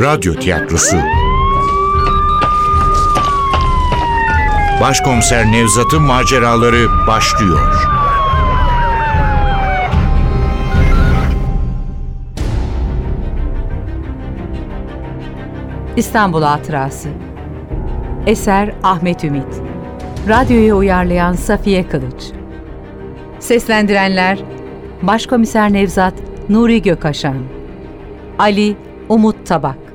Radyo tiyatrosu. Başkomiser Nevzat'ın maceraları başlıyor. İstanbul Hatırası. Eser Ahmet Ümit. Radyoyu uyarlayan Safiye Kılıç. Seslendirenler Başkomiser Nevzat Nuri Gökaşan Ali Umut Tabak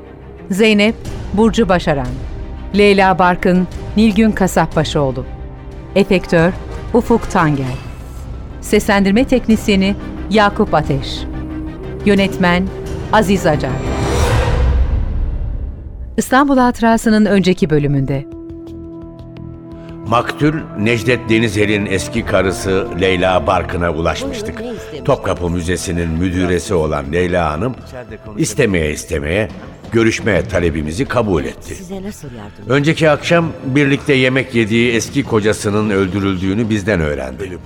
Zeynep Burcu Başaran Leyla Barkın Nilgün Kasapbaşıoğlu Efektör Ufuk Tangel Seslendirme Teknisyeni Yakup Ateş Yönetmen Aziz Acar. İstanbul Hatırası'nın önceki bölümünde Maktul Necdet Denizer'in eski karısı Leyla Barkın'a ulaşmıştık. Topkapı Müzesi'nin müdüresi olan Leyla Hanım istemeye istemeye görüşmeye talebimizi kabul etti. Size nasıl yardım Önceki akşam birlikte yemek yediği eski kocasının öldürüldüğünü bizden öğrendi.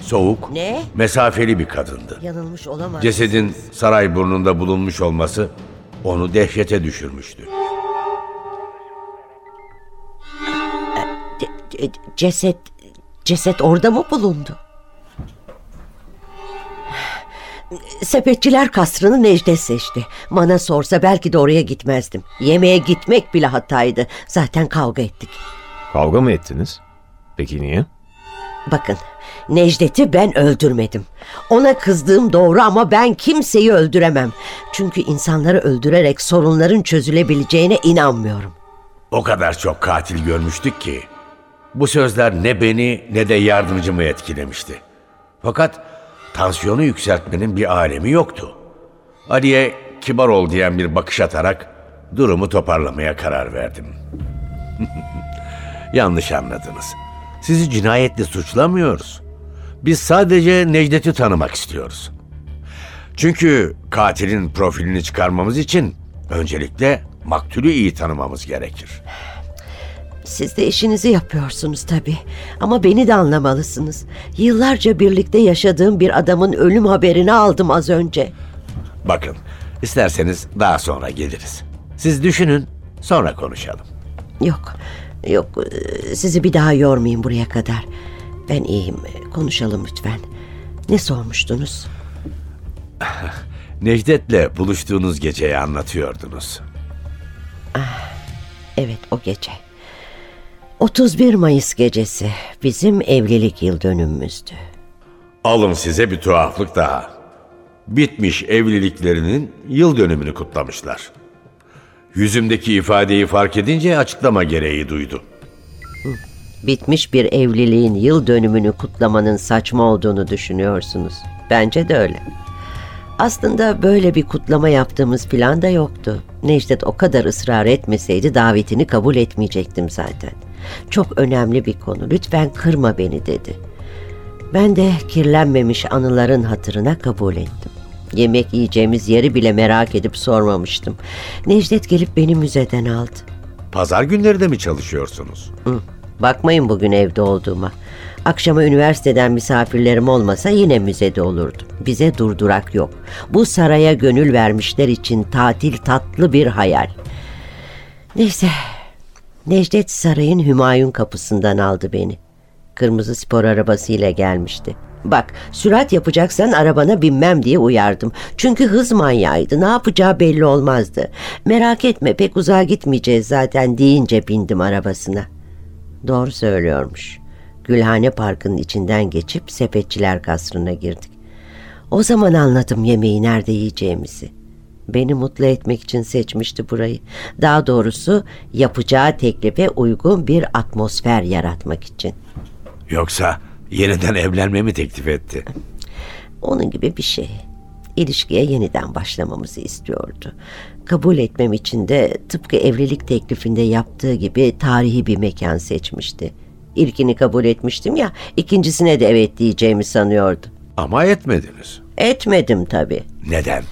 Soğuk, Ne? mesafeli bir kadındı. Yanılmış olamaz. Cesedin saray burnunda bulunmuş olması onu dehşete düşürmüştü. Ceset, ceset orada mı bulundu? Sepetçiler kasrını Necdet seçti. Bana sorsa belki de oraya gitmezdim. Yemeğe gitmek bile hataydı. Zaten kavga ettik. Kavga mı ettiniz? Peki niye? Bakın Necdet'i ben öldürmedim. Ona kızdığım doğru ama ben kimseyi öldüremem. Çünkü insanları öldürerek sorunların çözülebileceğine inanmıyorum. O kadar çok katil görmüştük ki bu sözler ne beni ne de yardımcımı etkilemişti. Fakat tansiyonu yükseltmenin bir alemi yoktu. Ali'ye kibar ol diyen bir bakış atarak durumu toparlamaya karar verdim. Yanlış anladınız. Sizi cinayetle suçlamıyoruz. Biz sadece Necdet'i tanımak istiyoruz. Çünkü katilin profilini çıkarmamız için öncelikle maktulü iyi tanımamız gerekir. Siz de işinizi yapıyorsunuz tabii. Ama beni de anlamalısınız. Yıllarca birlikte yaşadığım bir adamın ölüm haberini aldım az önce. Bakın, isterseniz daha sonra geliriz. Siz düşünün, sonra konuşalım. Yok, yok sizi bir daha yormayayım buraya kadar. Ben iyiyim, konuşalım lütfen. Ne sormuştunuz? Necdet'le buluştuğunuz geceyi anlatıyordunuz. Evet o gece. 31 Mayıs gecesi bizim evlilik yıl dönümümüzdü. Alın size bir tuhaflık daha. Bitmiş evliliklerinin yıl dönümünü kutlamışlar. Yüzümdeki ifadeyi fark edince açıklama gereği duydu. Bitmiş bir evliliğin yıl dönümünü kutlamanın saçma olduğunu düşünüyorsunuz. Bence de öyle. Aslında böyle bir kutlama yaptığımız plan da yoktu. Necdet o kadar ısrar etmeseydi davetini kabul etmeyecektim zaten. Çok önemli bir konu. Lütfen kırma beni dedi. Ben de kirlenmemiş anıların hatırına kabul ettim. Yemek yiyeceğimiz yeri bile merak edip sormamıştım. Necdet gelip beni müzeden aldı. Pazar günleri de mi çalışıyorsunuz? Hı, Bakmayın bugün evde olduğuma. Akşama üniversiteden misafirlerim olmasa yine müzede olurdum. Bize durdurak yok. Bu saraya gönül vermişler için tatil tatlı bir hayal. Neyse. Necdet sarayın Hümayun kapısından aldı beni. Kırmızı spor arabasıyla gelmişti. Bak sürat yapacaksan arabana binmem diye uyardım. Çünkü hız manyağıydı. Ne yapacağı belli olmazdı. Merak etme pek uzağa gitmeyeceğiz zaten deyince bindim arabasına. Doğru söylüyormuş. Gülhane Parkı'nın içinden geçip sepetçiler kasrına girdik. O zaman anladım yemeği nerede yiyeceğimizi. Beni mutlu etmek için seçmişti burayı. Daha doğrusu yapacağı teklife uygun bir atmosfer yaratmak için. Yoksa yeniden evlenme mi teklif etti? Onun gibi bir şey. İlişkiye yeniden başlamamızı istiyordu. Kabul etmem için de tıpkı evlilik teklifinde yaptığı gibi tarihi bir mekan seçmişti. İlkini kabul etmiştim ya, ikincisine de evet diyeceğimi sanıyordu. Ama etmediniz. Etmedim tabii. Neden?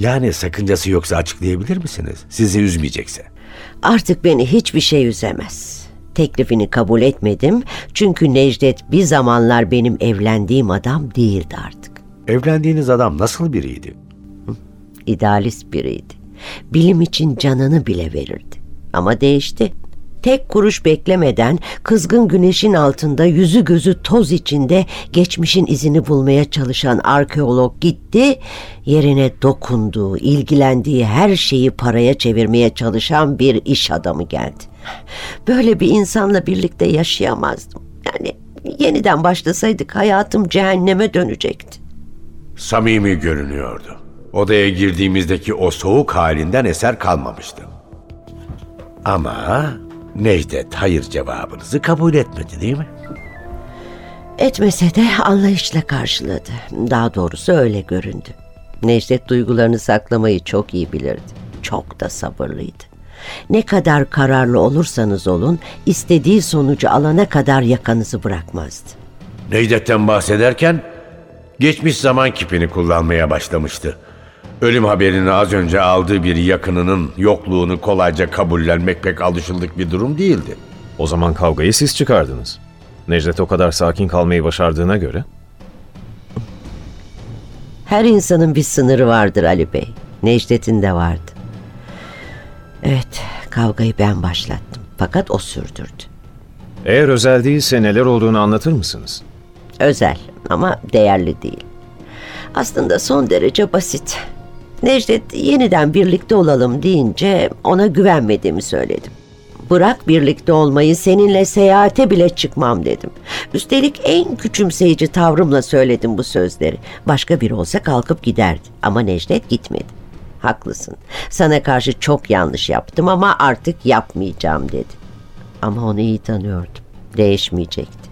Yani sakıncası yoksa açıklayabilir misiniz? Sizi üzmeyecekse. Artık beni hiçbir şey üzemez. Teklifini kabul etmedim çünkü Necdet bir zamanlar benim evlendiğim adam değildi artık. Evlendiğiniz adam nasıl biriydi? idealist biriydi. bilim için canını bile verirdi. Ama değişti. Tek kuruş beklemeden kızgın güneşin altında yüzü gözü toz içinde geçmişin izini bulmaya çalışan arkeolog gitti. Yerine dokunduğu, ilgilendiği her şeyi paraya çevirmeye çalışan bir iş adamı geldi. Böyle bir insanla birlikte yaşayamazdım. Yani yeniden başlasaydık hayatım cehenneme dönecekti. Samimi görünüyordu. Odaya girdiğimizdeki o soğuk halinden eser kalmamıştı. Ama Necdet hayır cevabınızı kabul etmedi değil mi? Etmese de anlayışla karşıladı. Daha doğrusu öyle göründü. Necdet duygularını saklamayı çok iyi bilirdi. Çok da sabırlıydı. Ne kadar kararlı olursanız olun, istediği sonucu alana kadar yakanızı bırakmazdı. Necdet'ten bahsederken geçmiş zaman kipini kullanmaya başlamıştı. Ölüm haberini az önce aldığı bir yakınının yokluğunu kolayca kabullenmek pek alışıldık bir durum değildi. O zaman kavgayı siz çıkardınız. Necdet o kadar sakin kalmayı başardığına göre Her insanın bir sınırı vardır Ali Bey. Necdet'in de vardı. Evet, kavgayı ben başlattım. Fakat o sürdürdü. eğer özel değilse neler olduğunu anlatır mısınız? Özel ama değerli değil. Aslında son derece basit. Necdet yeniden birlikte olalım deyince ona güvenmediğimi söyledim. Bırak birlikte olmayı seninle seyahate bile çıkmam dedim. Üstelik en küçümseyici tavrımla söyledim bu sözleri. Başka biri olsa kalkıp giderdi ama Necdet gitmedi. Haklısın. Sana karşı çok yanlış yaptım ama artık yapmayacağım dedi. Ama onu iyi tanıyordum. Değişmeyecekti.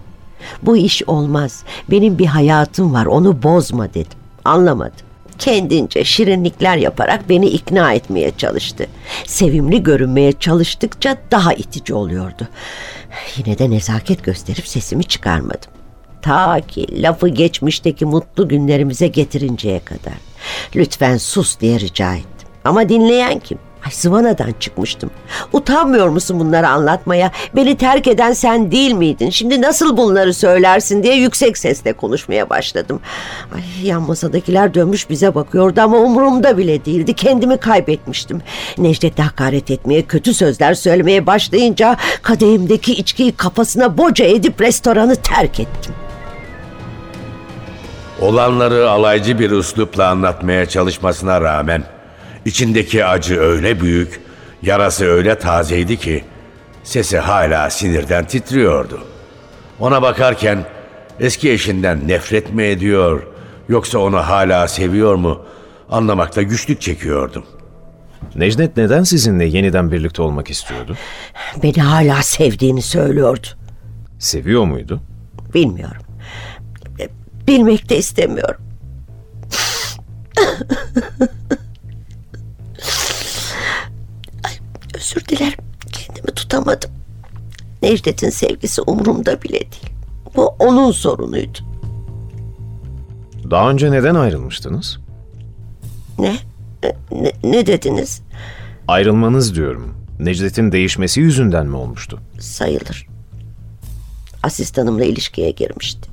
Bu iş olmaz. Benim bir hayatım var onu bozma dedim. Anlamadı. Kendince şirinlikler yaparak beni ikna etmeye çalıştı. Sevimli görünmeye çalıştıkça daha itici oluyordu. Yine de nezaket gösterip sesimi çıkarmadım. Ta ki lafı geçmişteki mutlu günlerimize getirinceye kadar. Lütfen sus diye rica ettim. Ama dinleyen kim? Ay zıvanadan çıkmıştım. Utanmıyor musun bunları anlatmaya? Beni terk eden sen değil miydin? Şimdi nasıl bunları söylersin diye yüksek sesle konuşmaya başladım. Ay yan masadakiler dönmüş bize bakıyordu ama umurumda bile değildi. Kendimi kaybetmiştim. Necdet'e hakaret etmeye, kötü sözler söylemeye başlayınca kadehimdeki içkiyi kafasına boca edip restoranı terk ettim. Olanları alaycı bir üslupla anlatmaya çalışmasına rağmen içindeki acı öyle büyük, yarası öyle tazeydi ki sesi hala sinirden titriyordu. Ona bakarken eski eşinden nefret mi ediyor yoksa onu hala seviyor mu anlamakta güçlük çekiyordum. Necdet neden sizinle yeniden birlikte olmak istiyordu? Beni hala sevdiğini söylüyordu. Seviyor muydu? Bilmiyorum. Bilmek de istemiyorum. özür dilerim. Kendimi tutamadım. Necdet'in sevgisi umurumda bile değil. Bu onun sorunuydu. Daha önce neden ayrılmıştınız? Ne? Ne, ne dediniz? Ayrılmanız diyorum. Necdet'in değişmesi yüzünden mi olmuştu? Sayılır. Asistanımla ilişkiye girmişti.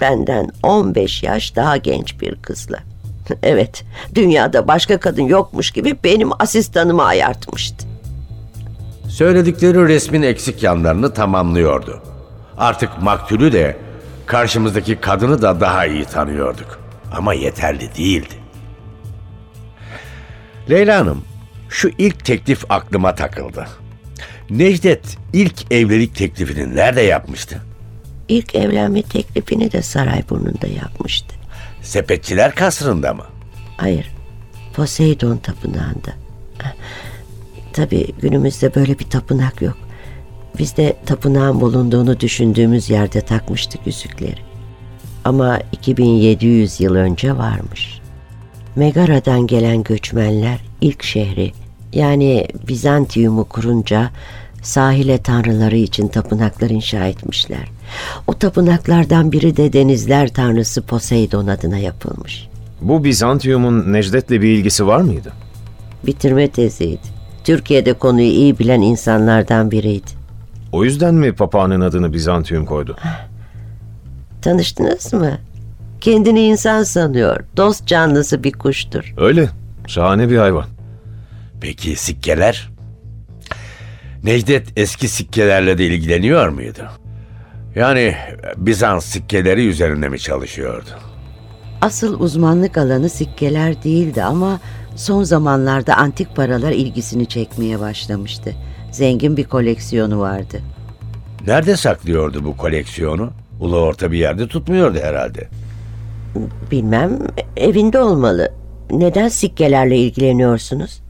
Benden 15 yaş daha genç bir kızla. Evet, dünyada başka kadın yokmuş gibi benim asistanımı ayartmıştı. Söyledikleri resmin eksik yanlarını tamamlıyordu. Artık maktulü de karşımızdaki kadını da daha iyi tanıyorduk. Ama yeterli değildi. Leyla Hanım, şu ilk teklif aklıma takıldı. Necdet ilk evlilik teklifini nerede yapmıştı? İlk evlenme teklifini de Sarayburnu'nda yapmıştı. Sepetçiler kasrında mı? Hayır, Poseidon tapınağında. Tabii günümüzde böyle bir tapınak yok. Biz de tapınağın bulunduğunu düşündüğümüz yerde takmıştık yüzükleri. Ama 2700 yıl önce varmış. Megara'dan gelen göçmenler ilk şehri yani Bizantium'u kurunca sahile tanrıları için tapınaklar inşa etmişler. O tapınaklardan biri de denizler tanrısı Poseidon adına yapılmış. Bu Bizantium'un Necdet'le bir ilgisi var mıydı? Bitirme teziydi. Türkiye'de konuyu iyi bilen insanlardan biriydi. O yüzden mi papağanın adını Bizantium koydu? Tanıştınız mı? Kendini insan sanıyor. Dost canlısı bir kuştur. Öyle. Şahane bir hayvan. Peki sikkeler? Necdet eski sikkelerle de ilgileniyor muydu? Yani Bizans sikkeleri üzerinde mi çalışıyordu? Asıl uzmanlık alanı sikkeler değildi ama son zamanlarda antik paralar ilgisini çekmeye başlamıştı. Zengin bir koleksiyonu vardı. Nerede saklıyordu bu koleksiyonu? Ulu orta bir yerde tutmuyordu herhalde. Bilmem evinde olmalı. Neden sikkelerle ilgileniyorsunuz?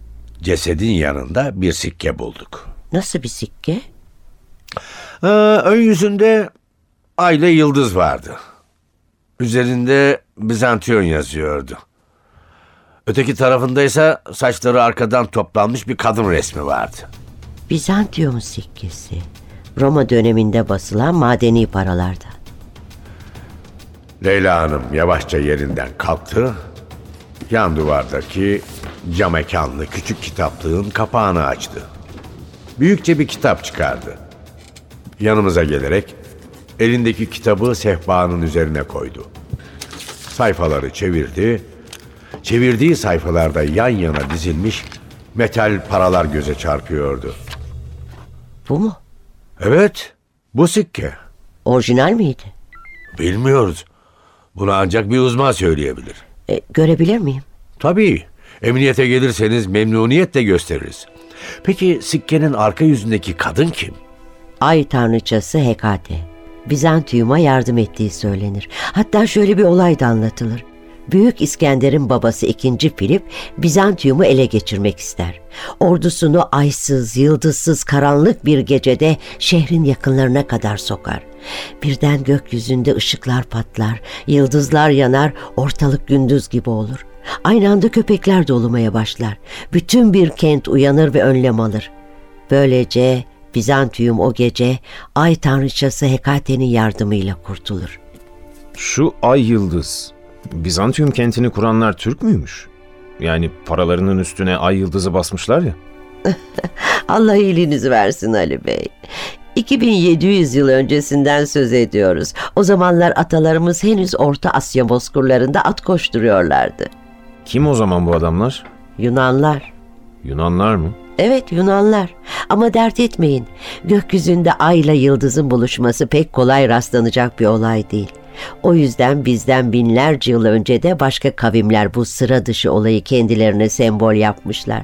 Cesedin yanında bir sikke bulduk. Nasıl bir sikke? Ee, ön yüzünde ay ile yıldız vardı. Üzerinde Bizantiyon yazıyordu. Öteki tarafında ise saçları arkadan toplanmış bir kadın resmi vardı. Bizantiyon sikkesi. Roma döneminde basılan madeni paralardan. Leyla Hanım yavaşça yerinden kalktı. Yan duvardaki cam mekanlı küçük kitaplığın kapağını açtı. Büyükçe bir kitap çıkardı. Yanımıza gelerek elindeki kitabı sehpanın üzerine koydu. Sayfaları çevirdi. Çevirdiği sayfalarda yan yana dizilmiş metal paralar göze çarpıyordu. Bu mu? Evet, bu sikke. Orijinal miydi? Bilmiyoruz. Bunu ancak bir uzman söyleyebilir. E, görebilir miyim? Tabii. Emniyete gelirseniz memnuniyetle gösteririz. Peki sikkenin arka yüzündeki kadın kim? Ay tanrıçası Hekate. Bizantium'a yardım ettiği söylenir. Hatta şöyle bir olay da anlatılır. Büyük İskender'in babası 2. Filip Bizantium'u ele geçirmek ister. Ordusunu aysız, yıldızsız, karanlık bir gecede şehrin yakınlarına kadar sokar. Birden gökyüzünde ışıklar patlar, yıldızlar yanar, ortalık gündüz gibi olur. Aynı anda köpekler dolumaya başlar. Bütün bir kent uyanır ve önlem alır. Böylece Bizantium o gece ay tanrıçası Hekate'nin yardımıyla kurtulur. Şu ay yıldız. Bizantium kentini kuranlar Türk müymüş? Yani paralarının üstüne ay yıldızı basmışlar ya. Allah iyiliğinizi versin Ali Bey. 2700 yıl öncesinden söz ediyoruz. O zamanlar atalarımız henüz Orta Asya bozkırlarında at koşturuyorlardı. Kim o zaman bu adamlar? Yunanlar. Yunanlar mı? Evet Yunanlar. Ama dert etmeyin. Gökyüzünde ayla yıldızın buluşması pek kolay rastlanacak bir olay değil. O yüzden bizden binlerce yıl önce de başka kavimler bu sıra dışı olayı kendilerine sembol yapmışlar.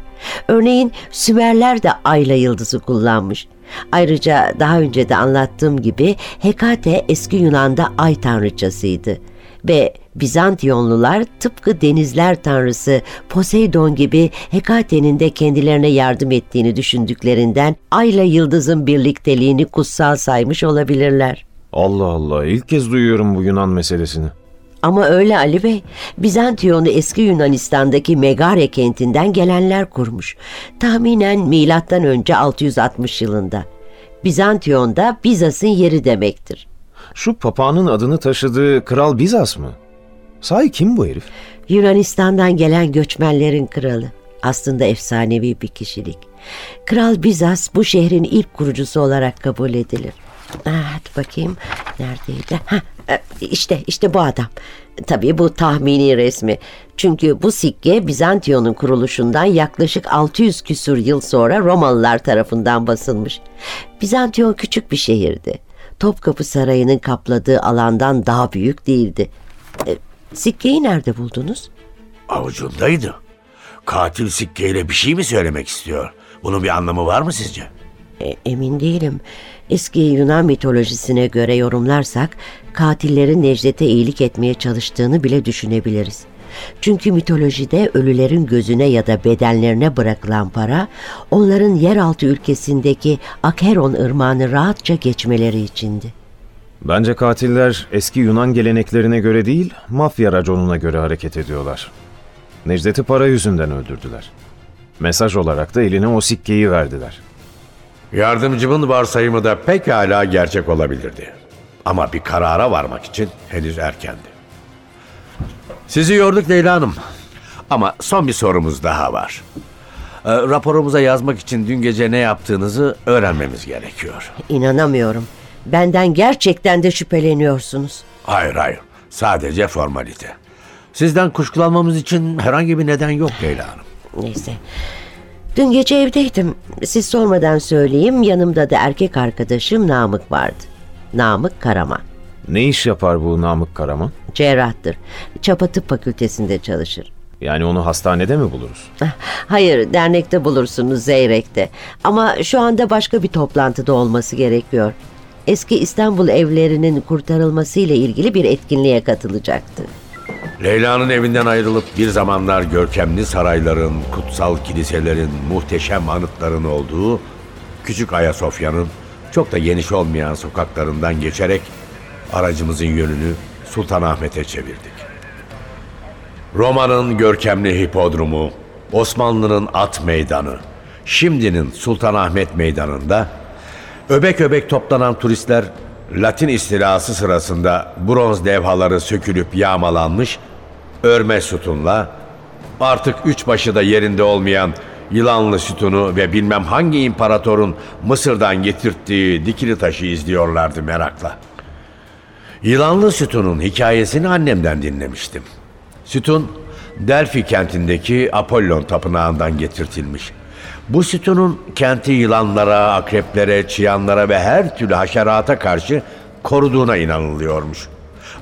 Örneğin Sümerler de ayla yıldızı kullanmış. Ayrıca daha önce de anlattığım gibi Hekate eski Yunan'da ay tanrıçasıydı ve Bizantiyonlular tıpkı denizler tanrısı Poseidon gibi Hekate'nin de kendilerine yardım ettiğini düşündüklerinden ayla yıldızın birlikteliğini kutsal saymış olabilirler. Allah Allah ilk kez duyuyorum bu Yunan meselesini. Ama öyle Ali Bey, Bizantiyon'u eski Yunanistan'daki Megare kentinden gelenler kurmuş. Tahminen milattan önce 660 yılında. Bizantiyon da Bizas'ın yeri demektir. Şu papağanın adını taşıdığı Kral Bizas mı? Sahi kim bu herif? Yunanistan'dan gelen göçmenlerin kralı. Aslında efsanevi bir kişilik. Kral Bizas bu şehrin ilk kurucusu olarak kabul edilir. Ah, hadi bakayım neredeydi? Ha, e, işte işte bu adam. Tabii bu tahmini resmi. Çünkü bu sikke Bizantiyon'un kuruluşundan yaklaşık 600 küsur yıl sonra Romalılar tarafından basılmış. Bizantiyon küçük bir şehirdi. Topkapı Sarayı'nın kapladığı alandan daha büyük değildi. E, sikkeyi nerede buldunuz? Avucundaydı. Katil sikkeyle bir şey mi söylemek istiyor? Bunun bir anlamı var mı sizce? E, emin değilim. Eski Yunan mitolojisine göre yorumlarsak katillerin Necdet'e iyilik etmeye çalıştığını bile düşünebiliriz. Çünkü mitolojide ölülerin gözüne ya da bedenlerine bırakılan para onların yeraltı ülkesindeki Acheron ırmağını rahatça geçmeleri içindi. Bence katiller eski Yunan geleneklerine göre değil, mafya raconuna göre hareket ediyorlar. Necdet'i para yüzünden öldürdüler. Mesaj olarak da eline o sikkeyi verdiler. Yardımcımın varsayımı da pekala gerçek olabilirdi. Ama bir karara varmak için henüz erkendi. Sizi yorduk Leyla Hanım. Ama son bir sorumuz daha var. Ee, raporumuza yazmak için dün gece ne yaptığınızı öğrenmemiz gerekiyor. İnanamıyorum. Benden gerçekten de şüpheleniyorsunuz. Hayır hayır. Sadece formalite. Sizden kuşkulanmamız için herhangi bir neden yok Leyla Hanım. Neyse. Dün gece evdeydim. Siz sormadan söyleyeyim yanımda da erkek arkadaşım Namık vardı. Namık Karaman. Ne iş yapar bu Namık Karaman? Cerrahtır. Çapa Tıp Fakültesinde çalışır. Yani onu hastanede mi buluruz? Hayır, dernekte bulursunuz Zeyrek'te. Ama şu anda başka bir toplantıda olması gerekiyor. Eski İstanbul evlerinin kurtarılması ile ilgili bir etkinliğe katılacaktı. Leyla'nın evinden ayrılıp bir zamanlar görkemli sarayların, kutsal kiliselerin, muhteşem anıtların olduğu küçük Ayasofya'nın çok da geniş olmayan sokaklarından geçerek aracımızın yönünü Sultanahmet'e çevirdik. Roma'nın görkemli hipodromu, Osmanlı'nın at meydanı, şimdinin Sultanahmet meydanında öbek öbek toplanan turistler Latin istilası sırasında bronz levhaları sökülüp yağmalanmış, örme sütunla artık üç başı da yerinde olmayan yılanlı sütunu ve bilmem hangi imparatorun Mısır'dan getirttiği dikili taşı izliyorlardı merakla. Yılanlı sütunun hikayesini annemden dinlemiştim. Sütun, Delphi kentindeki Apollon tapınağından getirtilmiş. Bu sütunun kenti yılanlara, akreplere, çıyanlara ve her türlü haşerata karşı koruduğuna inanılıyormuş.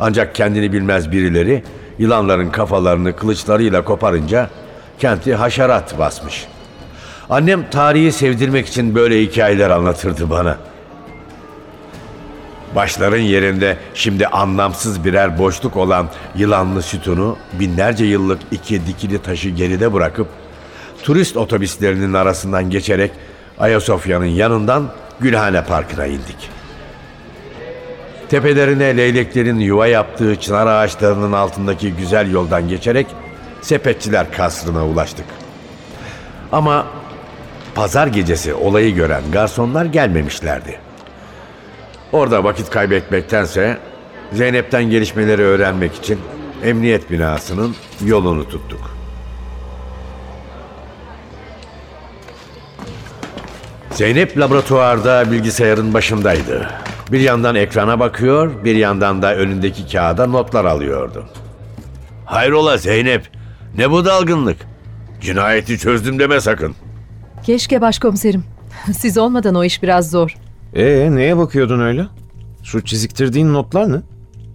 Ancak kendini bilmez birileri yılanların kafalarını kılıçlarıyla koparınca kenti haşerat basmış. Annem tarihi sevdirmek için böyle hikayeler anlatırdı bana. Başların yerinde şimdi anlamsız birer boşluk olan yılanlı sütunu binlerce yıllık iki dikili taşı geride bırakıp turist otobüslerinin arasından geçerek Ayasofya'nın yanından Gülhane Parkı'na indik. Tepelerine leyleklerin yuva yaptığı çınar ağaçlarının altındaki güzel yoldan geçerek Sepetçiler Kasrı'na ulaştık. Ama pazar gecesi olayı gören garsonlar gelmemişlerdi. Orada vakit kaybetmektense Zeynep'ten gelişmeleri öğrenmek için emniyet binasının yolunu tuttuk. Zeynep laboratuvarda bilgisayarın başındaydı. Bir yandan ekrana bakıyor, bir yandan da önündeki kağıda notlar alıyordu. Hayrola Zeynep, ne bu dalgınlık? Cinayeti çözdüm deme sakın. Keşke başkomiserim. Siz olmadan o iş biraz zor. Ee neye bakıyordun öyle? Şu çiziktirdiğin notlar ne?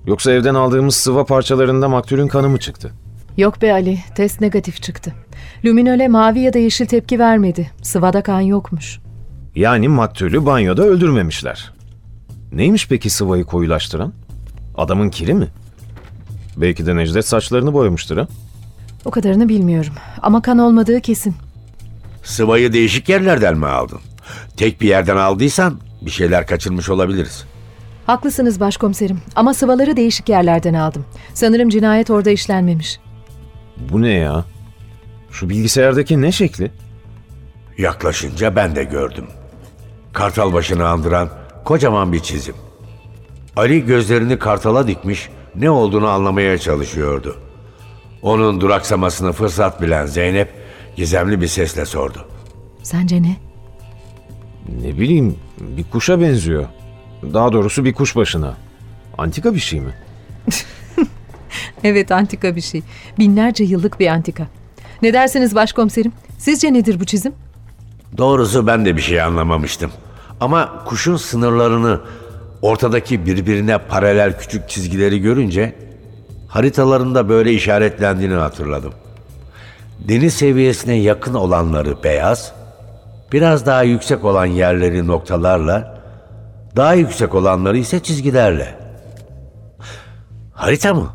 Yoksa evden aldığımız sıva parçalarında maktulün kanı mı çıktı? Yok be Ali, test negatif çıktı. Luminole mavi ya da yeşil tepki vermedi. Sıvada kan yokmuş. Yani maktulü banyoda öldürmemişler. Neymiş peki sıvayı koyulaştıran? Adamın kiri mi? Belki de Necdet saçlarını boyamıştır ha? O kadarını bilmiyorum. Ama kan olmadığı kesin. Sıvayı değişik yerlerden mi aldın? Tek bir yerden aldıysan bir şeyler kaçırmış olabiliriz. Haklısınız başkomiserim. Ama sıvaları değişik yerlerden aldım. Sanırım cinayet orada işlenmemiş. Bu ne ya? Şu bilgisayardaki ne şekli? Yaklaşınca ben de gördüm. Kartal başını andıran kocaman bir çizim. Ali gözlerini kartala dikmiş, ne olduğunu anlamaya çalışıyordu. Onun duraksamasını fırsat bilen Zeynep gizemli bir sesle sordu. Sence ne? Ne bileyim bir kuşa benziyor. Daha doğrusu bir kuş başına. Antika bir şey mi? Evet antika bir şey. Binlerce yıllık bir antika. Ne dersiniz başkomiserim? Sizce nedir bu çizim? Doğrusu ben de bir şey anlamamıştım. Ama kuşun sınırlarını, ortadaki birbirine paralel küçük çizgileri görünce haritalarında böyle işaretlendiğini hatırladım. Deniz seviyesine yakın olanları beyaz, biraz daha yüksek olan yerleri noktalarla, daha yüksek olanları ise çizgilerle. Harita mı?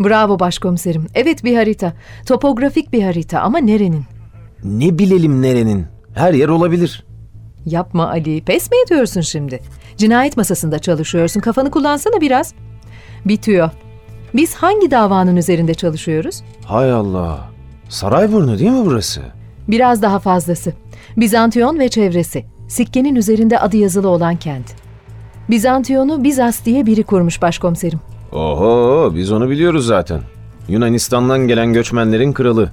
Bravo başkomiserim. Evet bir harita. Topografik bir harita ama nerenin? Ne bilelim nerenin? Her yer olabilir. Yapma Ali. Pes mi ediyorsun şimdi? Cinayet masasında çalışıyorsun. Kafanı kullansana biraz. Bitiyor. Biz hangi davanın üzerinde çalışıyoruz? Hay Allah. Sarayburnu değil mi burası? Biraz daha fazlası. Bizantiyon ve çevresi. Sikkenin üzerinde adı yazılı olan kent. Bizantiyon'u Bizas diye biri kurmuş başkomiserim. Oho biz onu biliyoruz zaten. Yunanistan'dan gelen göçmenlerin kralı.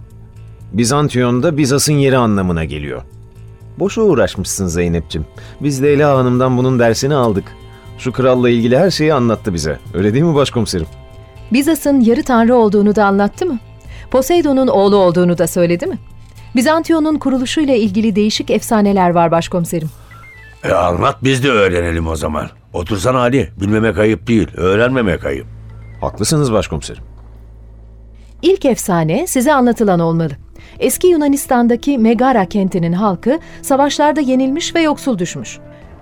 Bizantiyon da Bizas'ın yeri anlamına geliyor. Boşa uğraşmışsın Zeynep'cim. Biz Leyla Hanım'dan bunun dersini aldık. Şu kralla ilgili her şeyi anlattı bize. Öyle değil mi başkomiserim? Bizas'ın yarı tanrı olduğunu da anlattı mı? Poseidon'un oğlu olduğunu da söyledi mi? Bizantiyon'un kuruluşuyla ilgili değişik efsaneler var başkomiserim. E anlat biz de öğrenelim o zaman. Otursana Ali. Bilmemek ayıp değil. Öğrenmemek ayıp. Haklısınız başkomiserim. İlk efsane size anlatılan olmalı. Eski Yunanistan'daki Megara kentinin halkı savaşlarda yenilmiş ve yoksul düşmüş.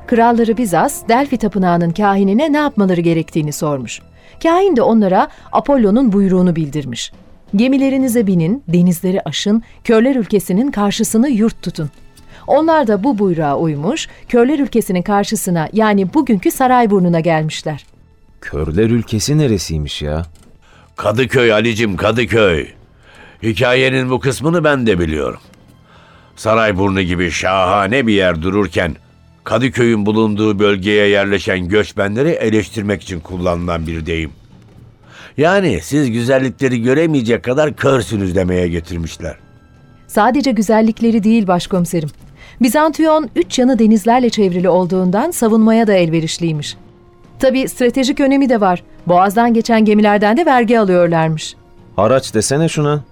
Kralları Bizas, Delphi tapınağının kahinine ne yapmaları gerektiğini sormuş. Kahin de onlara Apollo'nun buyruğunu bildirmiş. Gemilerinize binin, denizleri aşın, körler ülkesinin karşısını yurt tutun. Onlar da bu buyruğa uymuş, körler ülkesinin karşısına yani bugünkü Sarayburnu'na gelmişler. Körler ülkesi neresiymiş ya? Kadıköy Alicim Kadıköy. Hikayenin bu kısmını ben de biliyorum. Sarayburnu gibi şahane bir yer dururken Kadıköy'ün bulunduğu bölgeye yerleşen göçmenleri eleştirmek için kullanılan bir deyim. Yani siz güzellikleri göremeyecek kadar körsünüz demeye getirmişler. Sadece güzellikleri değil başkomiserim. Bizantiyon üç yanı denizlerle çevrili olduğundan savunmaya da elverişliymiş. Tabi stratejik önemi de var. Boğazdan geçen gemilerden de vergi alıyorlarmış. Haraç desene şuna.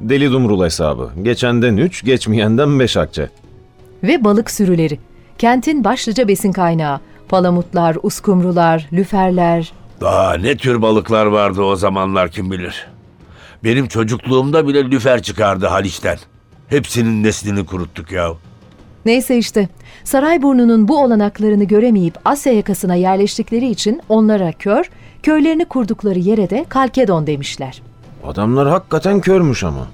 Deli dumrul hesabı. Geçenden 3, geçmeyenden 5 akçe. Ve balık sürüleri. Kentin başlıca besin kaynağı. Palamutlar, uskumrular, lüferler. Daha ne tür balıklar vardı o zamanlar kim bilir. Benim çocukluğumda bile lüfer çıkardı Haliç'ten. Hepsinin neslini kuruttuk ya. Neyse işte Sarayburnu'nun bu olanaklarını göremeyip Asya yakasına yerleştikleri için onlara kör, köylerini kurdukları yere de Kalkedon demişler. Adamlar hakikaten körmüş ama.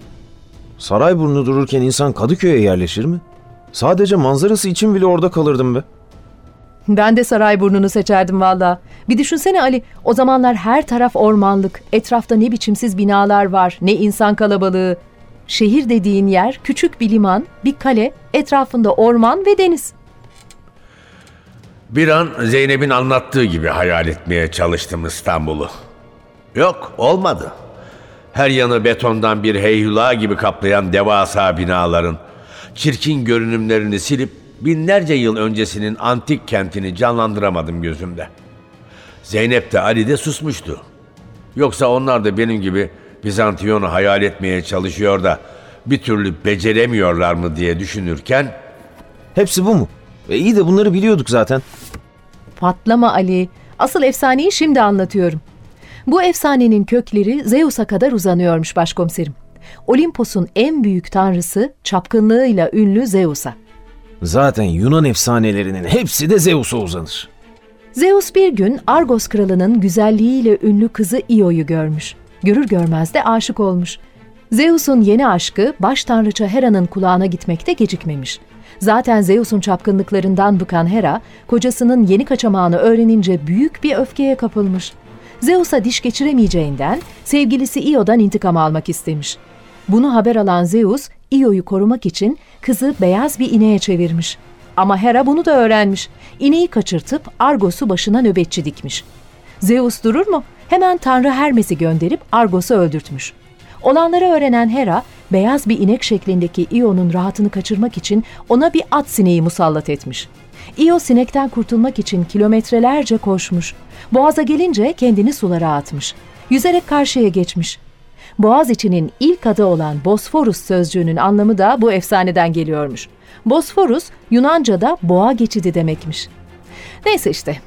Sarayburnu dururken insan Kadıköy'e yerleşir mi? Sadece manzarası için bile orada kalırdım be. Ben de Sarayburnu'nu seçerdim valla. Bir düşünsene Ali, o zamanlar her taraf ormanlık, etrafta ne biçimsiz binalar var, ne insan kalabalığı. Şehir dediğin yer küçük bir liman, bir kale, etrafında orman ve deniz. Bir an Zeynep'in anlattığı gibi hayal etmeye çalıştım İstanbul'u. Yok olmadı. Her yanı betondan bir heyhula gibi kaplayan devasa binaların çirkin görünümlerini silip binlerce yıl öncesinin antik kentini canlandıramadım gözümde. Zeynep de Ali de susmuştu. Yoksa onlar da benim gibi Bizantiyon'u hayal etmeye çalışıyor da bir türlü beceremiyorlar mı diye düşünürken Hepsi bu mu? E iyi de bunları biliyorduk zaten. Patlama Ali. Asıl efsaneyi şimdi anlatıyorum. Bu efsanenin kökleri Zeus'a kadar uzanıyormuş başkomiserim. Olimpos'un en büyük tanrısı çapkınlığıyla ünlü Zeus'a. Zaten Yunan efsanelerinin hepsi de Zeus'a uzanır. Zeus bir gün Argos kralının güzelliğiyle ünlü kızı Io'yu görmüş. Görür görmez de aşık olmuş. Zeus'un yeni aşkı baş tanrıça Hera'nın kulağına gitmekte gecikmemiş. Zaten Zeus'un çapkınlıklarından bıkan Hera, kocasının yeni kaçamağını öğrenince büyük bir öfkeye kapılmış. Zeus'a diş geçiremeyeceğinden sevgilisi Io'dan intikam almak istemiş. Bunu haber alan Zeus, Io'yu korumak için kızı beyaz bir ineğe çevirmiş. Ama Hera bunu da öğrenmiş. İneği kaçırtıp Argos'u başına nöbetçi dikmiş. Zeus durur mu? Hemen Tanrı Hermes'i gönderip Argos'u öldürtmüş. Olanları öğrenen Hera, beyaz bir inek şeklindeki Io'nun rahatını kaçırmak için ona bir at sineği musallat etmiş. Io sinekten kurtulmak için kilometrelerce koşmuş. Boğaza gelince kendini sulara atmış. Yüzerek karşıya geçmiş. Boğaz içinin ilk adı olan Bosforus sözcüğünün anlamı da bu efsaneden geliyormuş. Bosforus Yunanca'da boğa geçidi demekmiş. Neyse işte.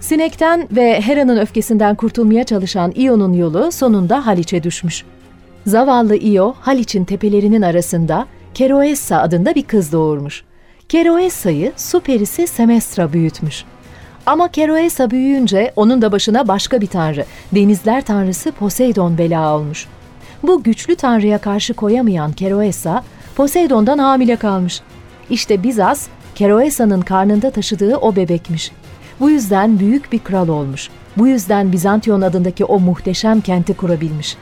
Sinekten ve Hera'nın öfkesinden kurtulmaya çalışan Io'nun yolu sonunda Haliç'e düşmüş. Zavallı Io, Haliç'in tepelerinin arasında Keroessa adında bir kız doğurmuş. Keroessa'yı su perisi Semestra büyütmüş. Ama Keroessa büyüyünce onun da başına başka bir tanrı, denizler tanrısı Poseidon bela olmuş. Bu güçlü tanrıya karşı koyamayan Keroessa, Poseidon'dan hamile kalmış. İşte Bizas, Keroessa'nın karnında taşıdığı o bebekmiş. Bu yüzden büyük bir kral olmuş. Bu yüzden Bizantiyon adındaki o muhteşem kenti kurabilmiş.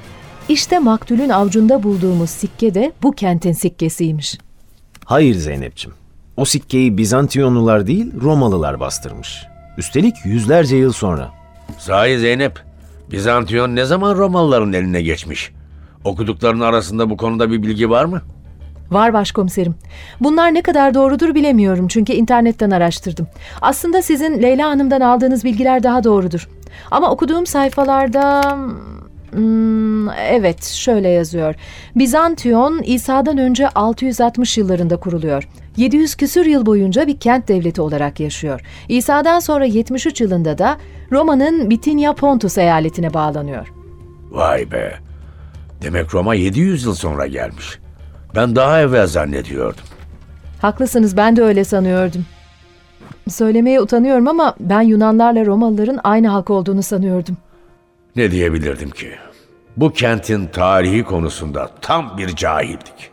İşte maktulün avcunda bulduğumuz sikke de bu kentin sikkesiymiş. Hayır Zeynep'ciğim. O sikkeyi Bizantiyonlular değil Romalılar bastırmış. Üstelik yüzlerce yıl sonra. Sahi Zeynep, Bizantiyon ne zaman Romalıların eline geçmiş? Okudukların arasında bu konuda bir bilgi var mı? Var başkomiserim. Bunlar ne kadar doğrudur bilemiyorum çünkü internetten araştırdım. Aslında sizin Leyla Hanım'dan aldığınız bilgiler daha doğrudur. Ama okuduğum sayfalarda... Hmm, evet, şöyle yazıyor. Bizantiyon İsa'dan önce 660 yıllarında kuruluyor. 700 küsür yıl boyunca bir kent devleti olarak yaşıyor. İsa'dan sonra 73 yılında da Roma'nın Bitinia Pontus eyaletine bağlanıyor. Vay be. Demek Roma 700 yıl sonra gelmiş. Ben daha evvel zannediyordum. Haklısınız, ben de öyle sanıyordum. Söylemeye utanıyorum ama ben Yunanlarla Romalıların aynı halk olduğunu sanıyordum. Ne diyebilirdim ki? Bu kentin tarihi konusunda tam bir cahildik.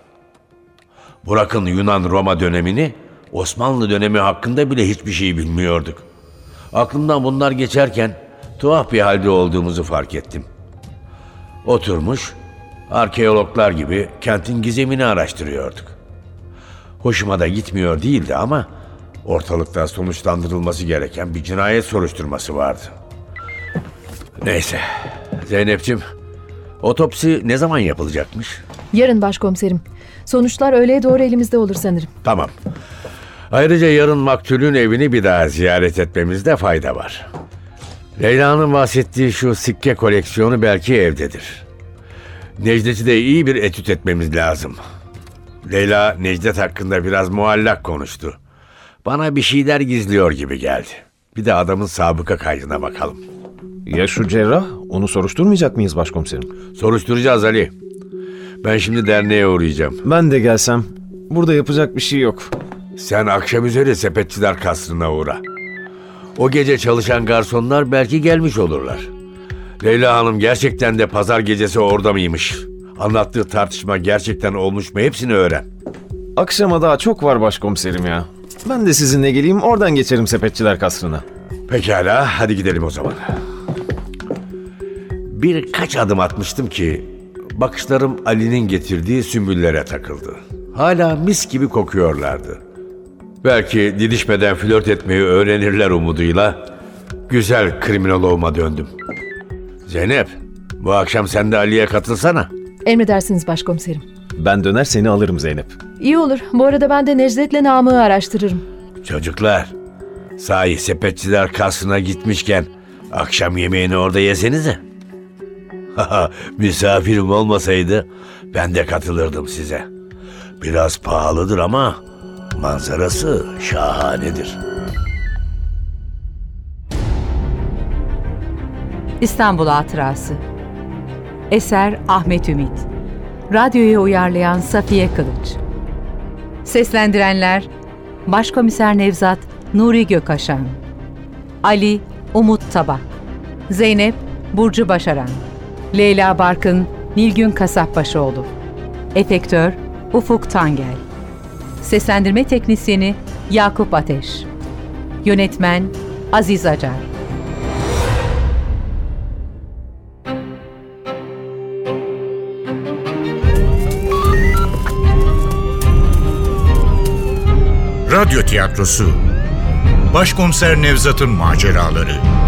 Bırakın Yunan-Roma dönemini, Osmanlı dönemi hakkında bile hiçbir şey bilmiyorduk. Aklımdan bunlar geçerken tuhaf bir halde olduğumuzu fark ettim. Oturmuş, arkeologlar gibi kentin gizemini araştırıyorduk. Hoşuma da gitmiyor değildi ama ortalıkta sonuçlandırılması gereken bir cinayet soruşturması vardı. Neyse. Zeynep'ciğim, otopsi ne zaman yapılacakmış? Yarın başkomiserim. Sonuçlar öğleye doğru elimizde olur sanırım. Tamam. Ayrıca yarın maktulün evini bir daha ziyaret etmemizde fayda var. Leyla'nın bahsettiği şu sikke koleksiyonu belki evdedir. Necdet'i de iyi bir etüt etmemiz lazım. Leyla Necdet hakkında biraz muallak konuştu. Bana bir şeyler gizliyor gibi geldi. Bir de adamın sabıka kaydına bakalım. Ya şu cerrah? Onu soruşturmayacak mıyız başkomiserim? Soruşturacağız Ali. Ben şimdi derneğe uğrayacağım. Ben de gelsem. Burada yapacak bir şey yok. Sen akşam üzeri sepetçiler kasrına uğra. O gece çalışan garsonlar belki gelmiş olurlar. Leyla Hanım gerçekten de pazar gecesi orada mıymış? Anlattığı tartışma gerçekten olmuş mu hepsini öğren. Akşama daha çok var başkomiserim ya. Ben de sizinle geleyim oradan geçerim sepetçiler kasrına. Pekala hadi gidelim o zaman. Birkaç adım atmıştım ki bakışlarım Ali'nin getirdiği sümbüllere takıldı. Hala mis gibi kokuyorlardı. Belki didişmeden flört etmeyi öğrenirler umuduyla güzel kriminoloğuma döndüm. Zeynep, bu akşam sen de Ali'ye katılsana. Emredersiniz başkomiserim. Ben döner seni alırım Zeynep. İyi olur. Bu arada ben de Necdet'le Namık'ı araştırırım. Çocuklar, sahi sepetçiler kasrına gitmişken akşam yemeğini orada yesenize. Misafirim olmasaydı ben de katılırdım size. Biraz pahalıdır ama manzarası şahanedir. İstanbul Hatırası Eser Ahmet Ümit Radyoya uyarlayan Safiye Kılıç Seslendirenler Başkomiser Nevzat Nuri Gökaşan Ali Umut Tabak Zeynep Burcu Başaran Leyla Barkın Nilgün Kasapbaşıoğlu Efektör Ufuk Tangel. Seslendirme Teknisyeni Yakup Ateş. Yönetmen Aziz Acar. Radyo tiyatrosu. Başkomiser Nevzat'ın maceraları